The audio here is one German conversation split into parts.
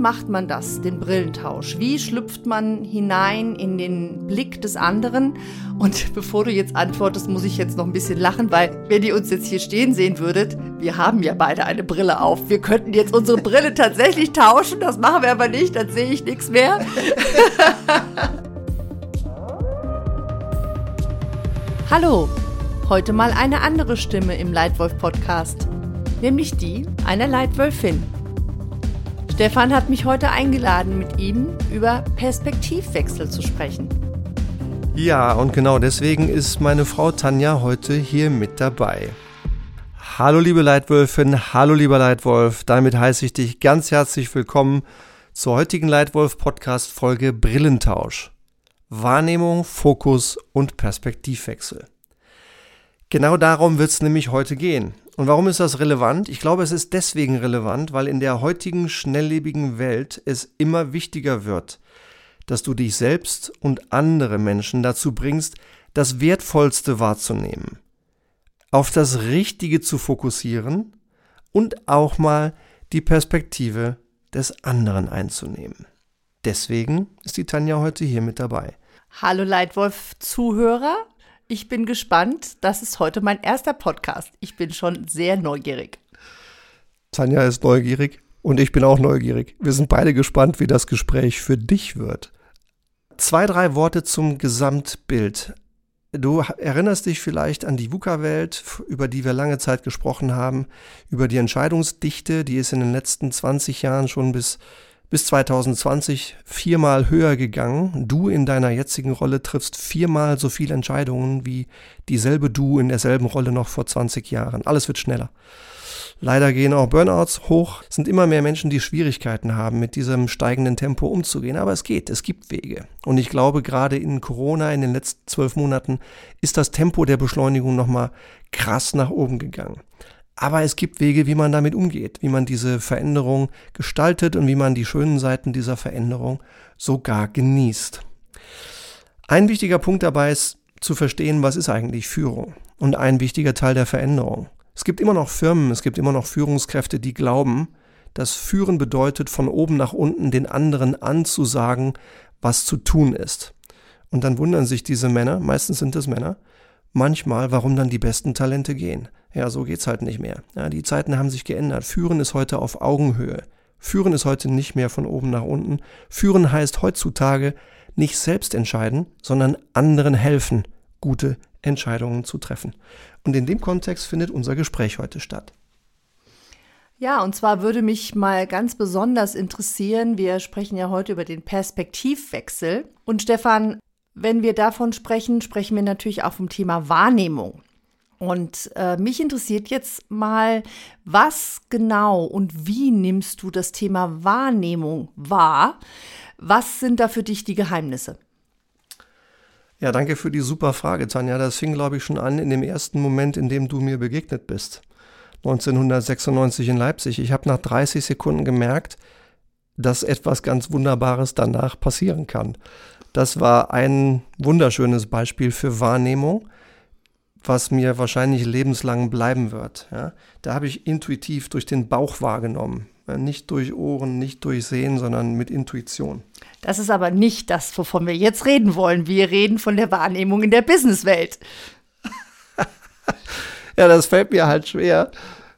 macht man das, den Brillentausch? Wie schlüpft man hinein in den Blick des anderen? Und bevor du jetzt antwortest, muss ich jetzt noch ein bisschen lachen, weil wenn ihr uns jetzt hier stehen sehen würdet, wir haben ja beide eine Brille auf. Wir könnten jetzt unsere Brille tatsächlich tauschen, das machen wir aber nicht, dann sehe ich nichts mehr. Hallo, heute mal eine andere Stimme im Leitwolf Podcast, nämlich die einer Leitwölfin. Stefan hat mich heute eingeladen, mit ihm über Perspektivwechsel zu sprechen. Ja, und genau deswegen ist meine Frau Tanja heute hier mit dabei. Hallo liebe Leitwölfin, hallo lieber Leitwolf, damit heiße ich dich ganz herzlich willkommen zur heutigen Leitwolf Podcast Folge Brillentausch. Wahrnehmung, Fokus und Perspektivwechsel. Genau darum wird es nämlich heute gehen. Und warum ist das relevant? Ich glaube, es ist deswegen relevant, weil in der heutigen schnelllebigen Welt es immer wichtiger wird, dass du dich selbst und andere Menschen dazu bringst, das Wertvollste wahrzunehmen, auf das Richtige zu fokussieren und auch mal die Perspektive des anderen einzunehmen. Deswegen ist die Tanja heute hier mit dabei. Hallo Leitwolf-Zuhörer. Ich bin gespannt. Das ist heute mein erster Podcast. Ich bin schon sehr neugierig. Tanja ist neugierig und ich bin auch neugierig. Wir sind beide gespannt, wie das Gespräch für dich wird. Zwei, drei Worte zum Gesamtbild. Du erinnerst dich vielleicht an die VUCA-Welt, über die wir lange Zeit gesprochen haben, über die Entscheidungsdichte, die ist in den letzten 20 Jahren schon bis bis 2020 viermal höher gegangen. Du in deiner jetzigen Rolle triffst viermal so viele Entscheidungen wie dieselbe du in derselben Rolle noch vor 20 Jahren. Alles wird schneller. Leider gehen auch Burnouts hoch. Es sind immer mehr Menschen, die Schwierigkeiten haben, mit diesem steigenden Tempo umzugehen. Aber es geht, es gibt Wege. Und ich glaube, gerade in Corona in den letzten zwölf Monaten ist das Tempo der Beschleunigung nochmal krass nach oben gegangen. Aber es gibt Wege, wie man damit umgeht, wie man diese Veränderung gestaltet und wie man die schönen Seiten dieser Veränderung sogar genießt. Ein wichtiger Punkt dabei ist zu verstehen, was ist eigentlich Führung und ein wichtiger Teil der Veränderung. Es gibt immer noch Firmen, es gibt immer noch Führungskräfte, die glauben, dass Führen bedeutet, von oben nach unten den anderen anzusagen, was zu tun ist. Und dann wundern sich diese Männer, meistens sind es Männer, manchmal, warum dann die besten Talente gehen. Ja, so geht's halt nicht mehr. Ja, die Zeiten haben sich geändert. Führen ist heute auf Augenhöhe. Führen ist heute nicht mehr von oben nach unten. Führen heißt heutzutage nicht selbst entscheiden, sondern anderen helfen, gute Entscheidungen zu treffen. Und in dem Kontext findet unser Gespräch heute statt. Ja, und zwar würde mich mal ganz besonders interessieren, wir sprechen ja heute über den Perspektivwechsel. Und Stefan, wenn wir davon sprechen, sprechen wir natürlich auch vom Thema Wahrnehmung. Und äh, mich interessiert jetzt mal, was genau und wie nimmst du das Thema Wahrnehmung wahr? Was sind da für dich die Geheimnisse? Ja, danke für die super Frage, Tanja. Das fing, glaube ich, schon an in dem ersten Moment, in dem du mir begegnet bist. 1996 in Leipzig. Ich habe nach 30 Sekunden gemerkt, dass etwas ganz Wunderbares danach passieren kann. Das war ein wunderschönes Beispiel für Wahrnehmung was mir wahrscheinlich lebenslang bleiben wird. Ja? Da habe ich intuitiv durch den Bauch wahrgenommen. Nicht durch Ohren, nicht durch Sehen, sondern mit Intuition. Das ist aber nicht das, wovon wir jetzt reden wollen. Wir reden von der Wahrnehmung in der Businesswelt. ja, das fällt mir halt schwer,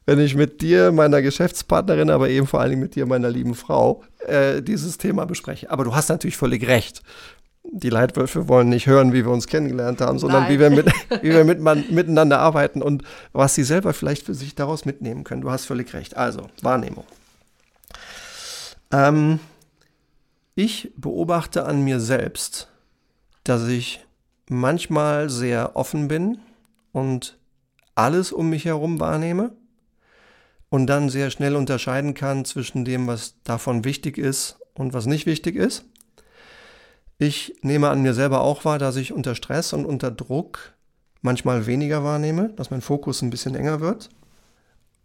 wenn ich mit dir, meiner Geschäftspartnerin, aber eben vor allen Dingen mit dir, meiner lieben Frau, äh, dieses Thema bespreche. Aber du hast natürlich völlig recht die Leitwölfe wollen nicht hören, wie wir uns kennengelernt haben, sondern wie wir, mit, wie wir mit man, miteinander arbeiten und was sie selber vielleicht für sich daraus mitnehmen können. Du hast völlig recht. Also, Wahrnehmung. Ähm, ich beobachte an mir selbst, dass ich manchmal sehr offen bin und alles um mich herum wahrnehme und dann sehr schnell unterscheiden kann zwischen dem, was davon wichtig ist und was nicht wichtig ist. Ich nehme an mir selber auch wahr, dass ich unter Stress und unter Druck manchmal weniger wahrnehme, dass mein Fokus ein bisschen enger wird,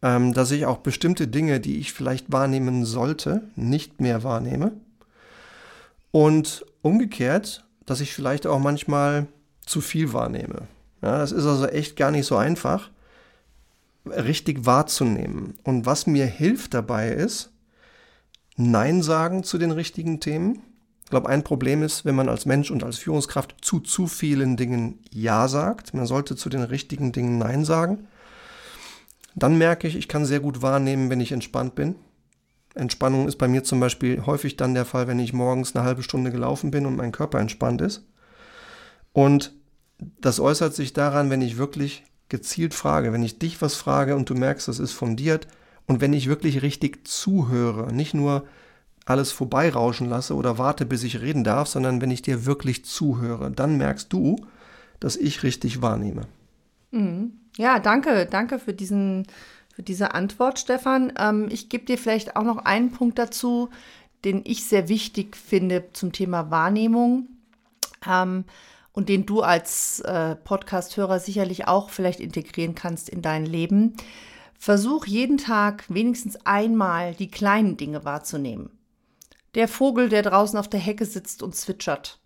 ähm, dass ich auch bestimmte Dinge, die ich vielleicht wahrnehmen sollte, nicht mehr wahrnehme. Und umgekehrt, dass ich vielleicht auch manchmal zu viel wahrnehme. Ja, das ist also echt gar nicht so einfach, richtig wahrzunehmen. Und was mir hilft dabei ist, Nein sagen zu den richtigen Themen. Ich glaube, ein Problem ist, wenn man als Mensch und als Führungskraft zu zu vielen Dingen Ja sagt. Man sollte zu den richtigen Dingen Nein sagen. Dann merke ich, ich kann sehr gut wahrnehmen, wenn ich entspannt bin. Entspannung ist bei mir zum Beispiel häufig dann der Fall, wenn ich morgens eine halbe Stunde gelaufen bin und mein Körper entspannt ist. Und das äußert sich daran, wenn ich wirklich gezielt frage, wenn ich dich was frage und du merkst, das ist fundiert und wenn ich wirklich richtig zuhöre, nicht nur alles vorbeirauschen lasse oder warte, bis ich reden darf, sondern wenn ich dir wirklich zuhöre, dann merkst du, dass ich richtig wahrnehme. Mhm. Ja, danke, danke für diesen, für diese Antwort, Stefan. Ähm, ich gebe dir vielleicht auch noch einen Punkt dazu, den ich sehr wichtig finde zum Thema Wahrnehmung. Ähm, und den du als äh, Podcast-Hörer sicherlich auch vielleicht integrieren kannst in dein Leben. Versuch jeden Tag wenigstens einmal die kleinen Dinge wahrzunehmen. Der Vogel, der draußen auf der Hecke sitzt und zwitschert.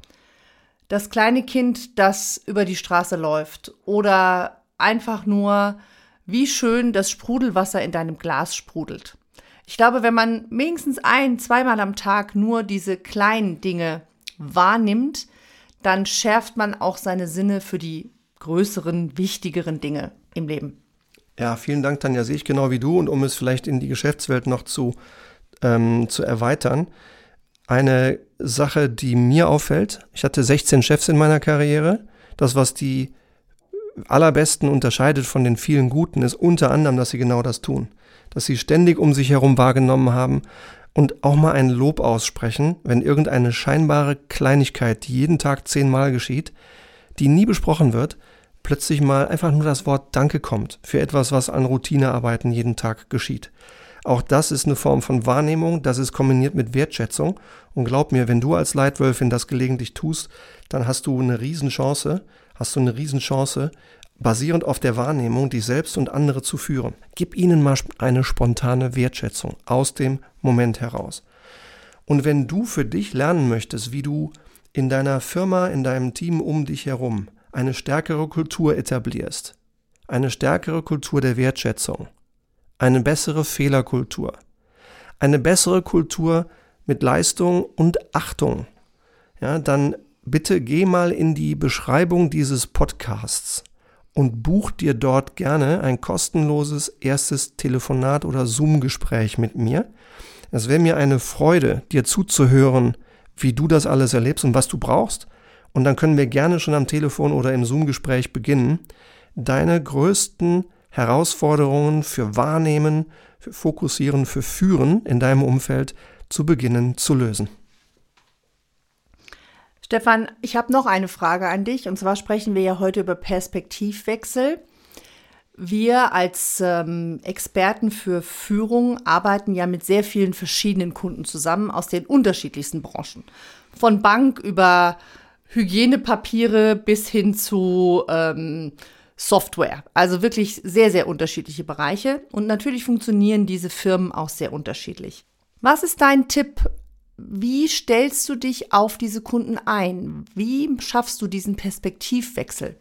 Das kleine Kind, das über die Straße läuft. Oder einfach nur, wie schön das Sprudelwasser in deinem Glas sprudelt. Ich glaube, wenn man wenigstens ein, zweimal am Tag nur diese kleinen Dinge wahrnimmt, dann schärft man auch seine Sinne für die größeren, wichtigeren Dinge im Leben. Ja, vielen Dank, Tanja. Sehe ich genau wie du. Und um es vielleicht in die Geschäftswelt noch zu, ähm, zu erweitern, eine Sache, die mir auffällt, ich hatte 16 Chefs in meiner Karriere. Das, was die allerbesten unterscheidet von den vielen Guten, ist unter anderem, dass sie genau das tun. Dass sie ständig um sich herum wahrgenommen haben, und auch mal ein Lob aussprechen, wenn irgendeine scheinbare Kleinigkeit, die jeden Tag zehnmal geschieht, die nie besprochen wird, plötzlich mal einfach nur das Wort Danke kommt für etwas, was an Routinearbeiten jeden Tag geschieht. Auch das ist eine Form von Wahrnehmung, das ist kombiniert mit Wertschätzung. Und glaub mir, wenn du als Leitwölfin das gelegentlich tust, dann hast du eine Riesenchance, hast du eine Riesenchance, basierend auf der Wahrnehmung, die selbst und andere zu führen. Gib ihnen mal eine spontane Wertschätzung aus dem Moment heraus. Und wenn du für dich lernen möchtest, wie du in deiner Firma, in deinem Team um dich herum eine stärkere Kultur etablierst, eine stärkere Kultur der Wertschätzung, eine bessere Fehlerkultur, eine bessere Kultur mit Leistung und Achtung, ja, dann bitte geh mal in die Beschreibung dieses Podcasts und buch dir dort gerne ein kostenloses erstes Telefonat oder Zoom-Gespräch mit mir. Es wäre mir eine Freude, dir zuzuhören, wie du das alles erlebst und was du brauchst. Und dann können wir gerne schon am Telefon oder im Zoom-Gespräch beginnen, deine größten Herausforderungen für Wahrnehmen, für Fokussieren, für Führen in deinem Umfeld zu beginnen zu lösen. Stefan, ich habe noch eine Frage an dich. Und zwar sprechen wir ja heute über Perspektivwechsel. Wir als ähm, Experten für Führung arbeiten ja mit sehr vielen verschiedenen Kunden zusammen aus den unterschiedlichsten Branchen. Von Bank über Hygienepapiere bis hin zu ähm, Software. Also wirklich sehr, sehr unterschiedliche Bereiche. Und natürlich funktionieren diese Firmen auch sehr unterschiedlich. Was ist dein Tipp wie stellst du dich auf diese Kunden ein? Wie schaffst du diesen Perspektivwechsel?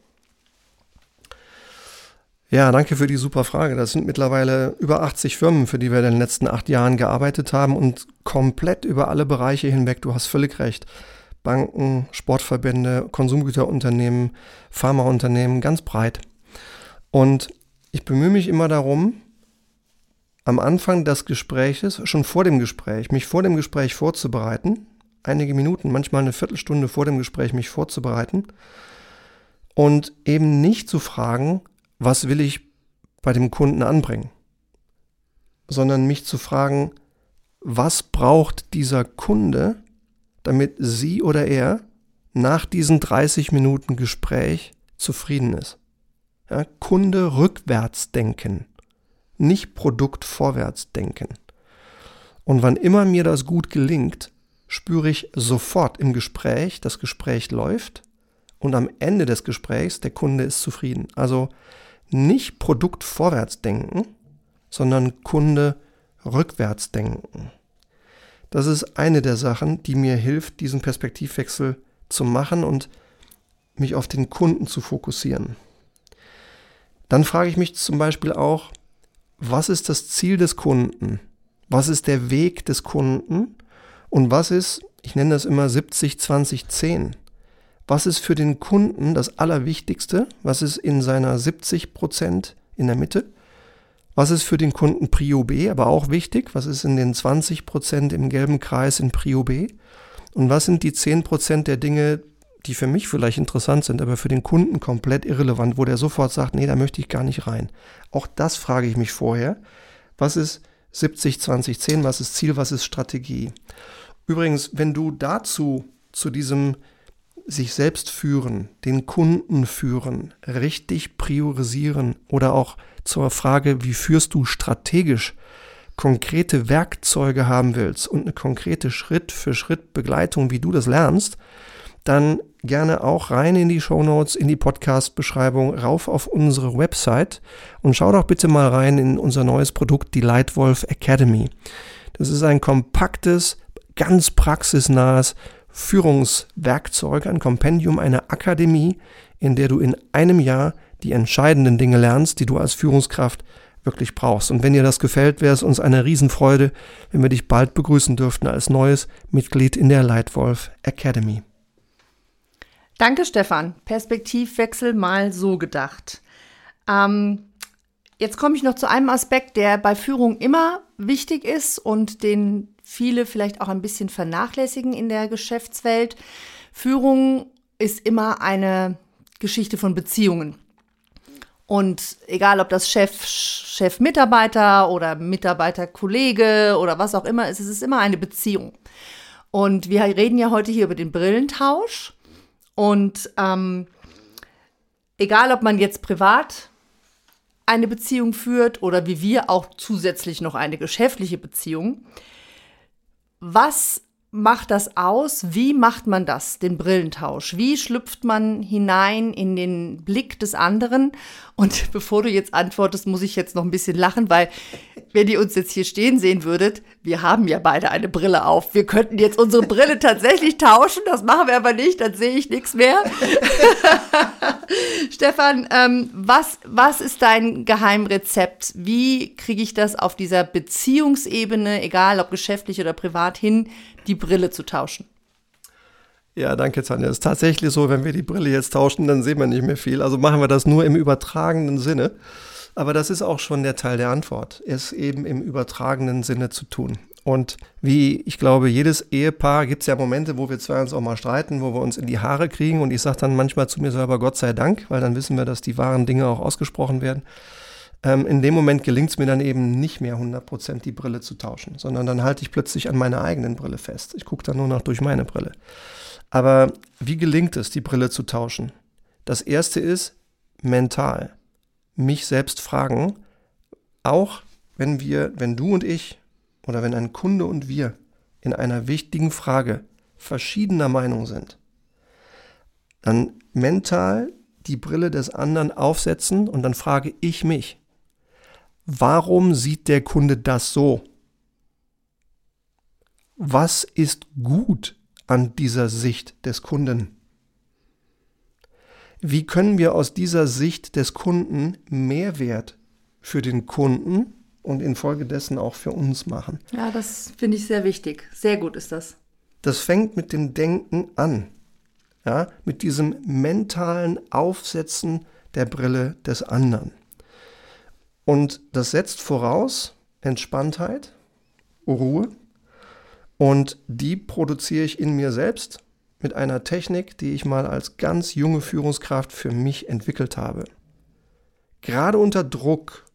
Ja, danke für die super Frage. Das sind mittlerweile über 80 Firmen, für die wir in den letzten acht Jahren gearbeitet haben und komplett über alle Bereiche hinweg. Du hast völlig recht. Banken, Sportverbände, Konsumgüterunternehmen, Pharmaunternehmen, ganz breit. Und ich bemühe mich immer darum, am Anfang des Gespräches, schon vor dem Gespräch, mich vor dem Gespräch vorzubereiten, einige Minuten, manchmal eine Viertelstunde vor dem Gespräch mich vorzubereiten. Und eben nicht zu fragen, was will ich bei dem Kunden anbringen, sondern mich zu fragen, was braucht dieser Kunde, damit sie oder er nach diesen 30 Minuten Gespräch zufrieden ist. Ja, Kunde rückwärts denken nicht Produkt vorwärts denken. Und wann immer mir das gut gelingt, spüre ich sofort im Gespräch, das Gespräch läuft und am Ende des Gesprächs der Kunde ist zufrieden. Also nicht Produkt vorwärts denken, sondern Kunde rückwärts denken. Das ist eine der Sachen, die mir hilft, diesen Perspektivwechsel zu machen und mich auf den Kunden zu fokussieren. Dann frage ich mich zum Beispiel auch, was ist das Ziel des Kunden? Was ist der Weg des Kunden? Und was ist, ich nenne das immer 70, 20, 10. Was ist für den Kunden das Allerwichtigste? Was ist in seiner 70 Prozent in der Mitte? Was ist für den Kunden Prio B, aber auch wichtig? Was ist in den 20 Prozent im gelben Kreis in Prio B? Und was sind die 10 Prozent der Dinge, die für mich vielleicht interessant sind, aber für den Kunden komplett irrelevant, wo der sofort sagt, nee, da möchte ich gar nicht rein. Auch das frage ich mich vorher. Was ist 70, 20, 10? Was ist Ziel? Was ist Strategie? Übrigens, wenn du dazu, zu diesem sich selbst führen, den Kunden führen, richtig priorisieren oder auch zur Frage, wie führst du strategisch konkrete Werkzeuge haben willst und eine konkrete Schritt für Schritt Begleitung, wie du das lernst, dann gerne auch rein in die Show Notes, in die Podcast-Beschreibung, rauf auf unsere Website und schau doch bitte mal rein in unser neues Produkt, die Lightwolf Academy. Das ist ein kompaktes, ganz praxisnahes Führungswerkzeug, ein Kompendium, eine Akademie, in der du in einem Jahr die entscheidenden Dinge lernst, die du als Führungskraft wirklich brauchst. Und wenn dir das gefällt, wäre es uns eine Riesenfreude, wenn wir dich bald begrüßen dürften als neues Mitglied in der Lightwolf Academy. Danke, Stefan. Perspektivwechsel mal so gedacht. Ähm, jetzt komme ich noch zu einem Aspekt, der bei Führung immer wichtig ist und den viele vielleicht auch ein bisschen vernachlässigen in der Geschäftswelt. Führung ist immer eine Geschichte von Beziehungen. Und egal, ob das Chef, Chef-Mitarbeiter oder Mitarbeiter-Kollege oder was auch immer ist, es ist immer eine Beziehung. Und wir reden ja heute hier über den Brillentausch. Und ähm, egal, ob man jetzt privat eine Beziehung führt oder wie wir auch zusätzlich noch eine geschäftliche Beziehung, was macht das aus? Wie macht man das, den Brillentausch? Wie schlüpft man hinein in den Blick des anderen? Und bevor du jetzt antwortest, muss ich jetzt noch ein bisschen lachen, weil wenn ihr uns jetzt hier stehen sehen würdet, wir haben ja beide eine Brille auf. Wir könnten jetzt unsere Brille tatsächlich tauschen, das machen wir aber nicht, dann sehe ich nichts mehr. Stefan, ähm, was, was ist dein Geheimrezept? Wie kriege ich das auf dieser Beziehungsebene, egal ob geschäftlich oder privat, hin, die Brille zu tauschen. Ja, danke, Tanja. Es ist tatsächlich so, wenn wir die Brille jetzt tauschen, dann sehen wir nicht mehr viel. Also machen wir das nur im übertragenen Sinne. Aber das ist auch schon der Teil der Antwort, es eben im übertragenen Sinne zu tun. Und wie ich glaube, jedes Ehepaar gibt es ja Momente, wo wir zwei uns auch mal streiten, wo wir uns in die Haare kriegen. Und ich sage dann manchmal zu mir selber Gott sei Dank, weil dann wissen wir, dass die wahren Dinge auch ausgesprochen werden. Ähm, in dem Moment gelingt es mir dann eben nicht mehr 100% die Brille zu tauschen, sondern dann halte ich plötzlich an meiner eigenen Brille fest. Ich gucke dann nur noch durch meine Brille. Aber wie gelingt es, die Brille zu tauschen? Das erste ist mental. Mich selbst fragen, auch wenn wir, wenn du und ich oder wenn ein Kunde und wir in einer wichtigen Frage verschiedener Meinung sind, dann mental die Brille des anderen aufsetzen und dann frage ich mich, Warum sieht der Kunde das so? Was ist gut an dieser Sicht des Kunden? Wie können wir aus dieser Sicht des Kunden Mehrwert für den Kunden und infolgedessen auch für uns machen? Ja, das finde ich sehr wichtig. Sehr gut ist das. Das fängt mit dem Denken an. Ja, mit diesem mentalen Aufsetzen der Brille des anderen. Und das setzt voraus Entspanntheit, Ruhe. Und die produziere ich in mir selbst mit einer Technik, die ich mal als ganz junge Führungskraft für mich entwickelt habe. Gerade unter Druck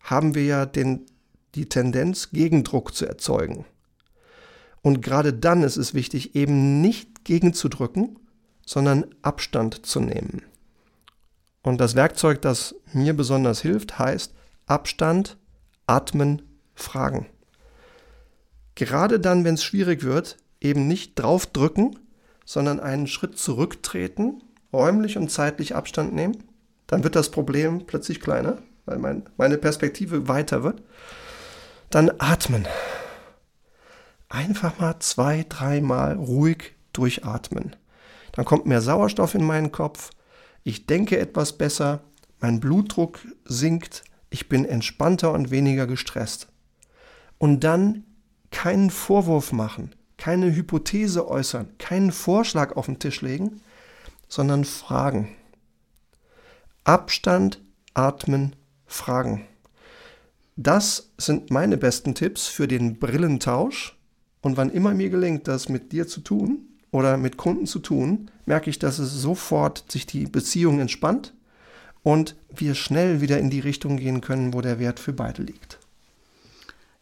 haben wir ja den, die Tendenz, Gegendruck zu erzeugen. Und gerade dann ist es wichtig, eben nicht gegenzudrücken, sondern Abstand zu nehmen. Und das Werkzeug, das mir besonders hilft, heißt Abstand, atmen, fragen. Gerade dann, wenn es schwierig wird, eben nicht draufdrücken, sondern einen Schritt zurücktreten, räumlich und zeitlich Abstand nehmen. Dann wird das Problem plötzlich kleiner, weil mein, meine Perspektive weiter wird. Dann atmen. Einfach mal zwei, dreimal ruhig durchatmen. Dann kommt mehr Sauerstoff in meinen Kopf ich denke etwas besser, mein Blutdruck sinkt, ich bin entspannter und weniger gestresst. und dann keinen Vorwurf machen, keine Hypothese äußern, keinen Vorschlag auf den Tisch legen, sondern fragen. Abstand, atmen, fragen. Das sind meine besten Tipps für den Brillentausch. Und wann immer mir gelingt, das mit dir zu tun oder mit Kunden zu tun, merke ich, dass es sofort sich die Beziehung entspannt und wir schnell wieder in die Richtung gehen können, wo der Wert für beide liegt.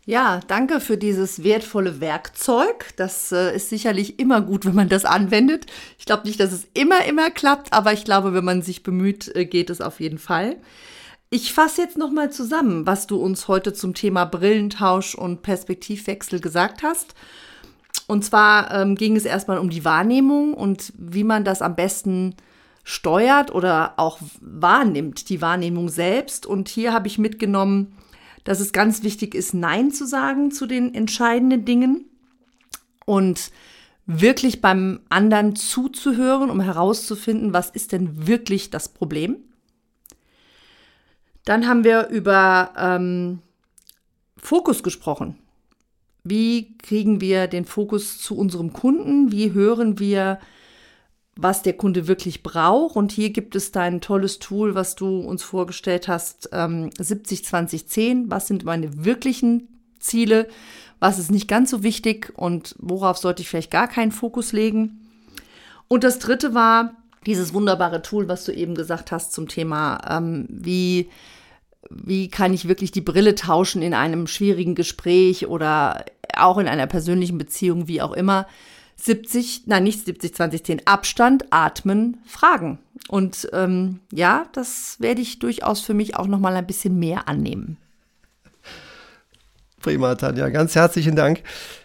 Ja, danke für dieses wertvolle Werkzeug. Das äh, ist sicherlich immer gut, wenn man das anwendet. Ich glaube nicht, dass es immer, immer klappt, aber ich glaube, wenn man sich bemüht, äh, geht es auf jeden Fall. Ich fasse jetzt nochmal zusammen, was du uns heute zum Thema Brillentausch und Perspektivwechsel gesagt hast. Und zwar ähm, ging es erstmal um die Wahrnehmung und wie man das am besten steuert oder auch wahrnimmt, die Wahrnehmung selbst. Und hier habe ich mitgenommen, dass es ganz wichtig ist, Nein zu sagen zu den entscheidenden Dingen und wirklich beim anderen zuzuhören, um herauszufinden, was ist denn wirklich das Problem. Dann haben wir über ähm, Fokus gesprochen. Wie kriegen wir den Fokus zu unserem Kunden? Wie hören wir was der Kunde wirklich braucht. Und hier gibt es dein tolles Tool, was du uns vorgestellt hast, ähm, 70, 20, 10. Was sind meine wirklichen Ziele? Was ist nicht ganz so wichtig und worauf sollte ich vielleicht gar keinen Fokus legen? Und das dritte war dieses wunderbare Tool, was du eben gesagt hast zum Thema, ähm, wie, wie kann ich wirklich die Brille tauschen in einem schwierigen Gespräch oder auch in einer persönlichen Beziehung, wie auch immer 70, nein, nicht 70, 20, 10, Abstand, Atmen, Fragen. Und ähm, ja, das werde ich durchaus für mich auch nochmal ein bisschen mehr annehmen. Prima, Tanja. Ganz herzlichen Dank.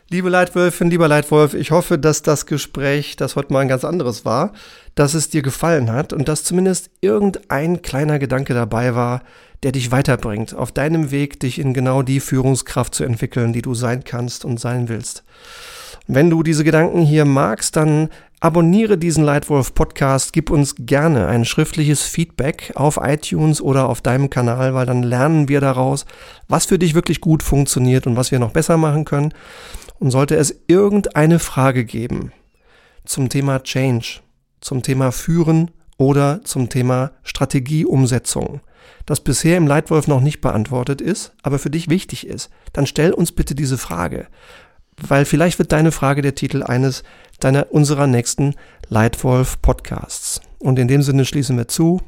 Liebe Leitwölfin, lieber Leitwolf, ich hoffe, dass das Gespräch, das heute mal ein ganz anderes war, dass es dir gefallen hat und dass zumindest irgendein kleiner Gedanke dabei war, der dich weiterbringt, auf deinem Weg, dich in genau die Führungskraft zu entwickeln, die du sein kannst und sein willst. Wenn du diese Gedanken hier magst, dann abonniere diesen Leitwolf Podcast, gib uns gerne ein schriftliches Feedback auf iTunes oder auf deinem Kanal, weil dann lernen wir daraus, was für dich wirklich gut funktioniert und was wir noch besser machen können. Und sollte es irgendeine Frage geben zum Thema Change, zum Thema Führen oder zum Thema Strategieumsetzung, das bisher im Leitwolf noch nicht beantwortet ist, aber für dich wichtig ist, dann stell uns bitte diese Frage weil vielleicht wird deine Frage der Titel eines deiner unserer nächsten Leitwolf Podcasts. Und in dem Sinne schließen wir zu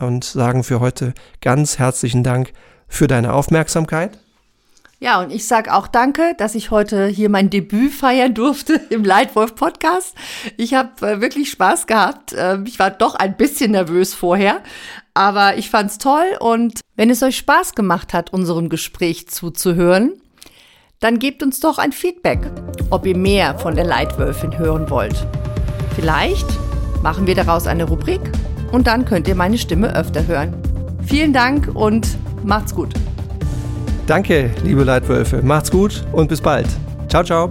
und sagen für heute ganz herzlichen Dank für deine Aufmerksamkeit. Ja, und ich sage auch danke, dass ich heute hier mein Debüt feiern durfte im Leitwolf Podcast. Ich habe äh, wirklich Spaß gehabt. Äh, ich war doch ein bisschen nervös vorher, aber ich fand's toll und wenn es euch Spaß gemacht hat, unserem Gespräch zuzuhören, dann gebt uns doch ein Feedback, ob ihr mehr von der Leitwölfin hören wollt. Vielleicht machen wir daraus eine Rubrik und dann könnt ihr meine Stimme öfter hören. Vielen Dank und macht's gut. Danke, liebe Leitwölfe. Macht's gut und bis bald. Ciao, ciao.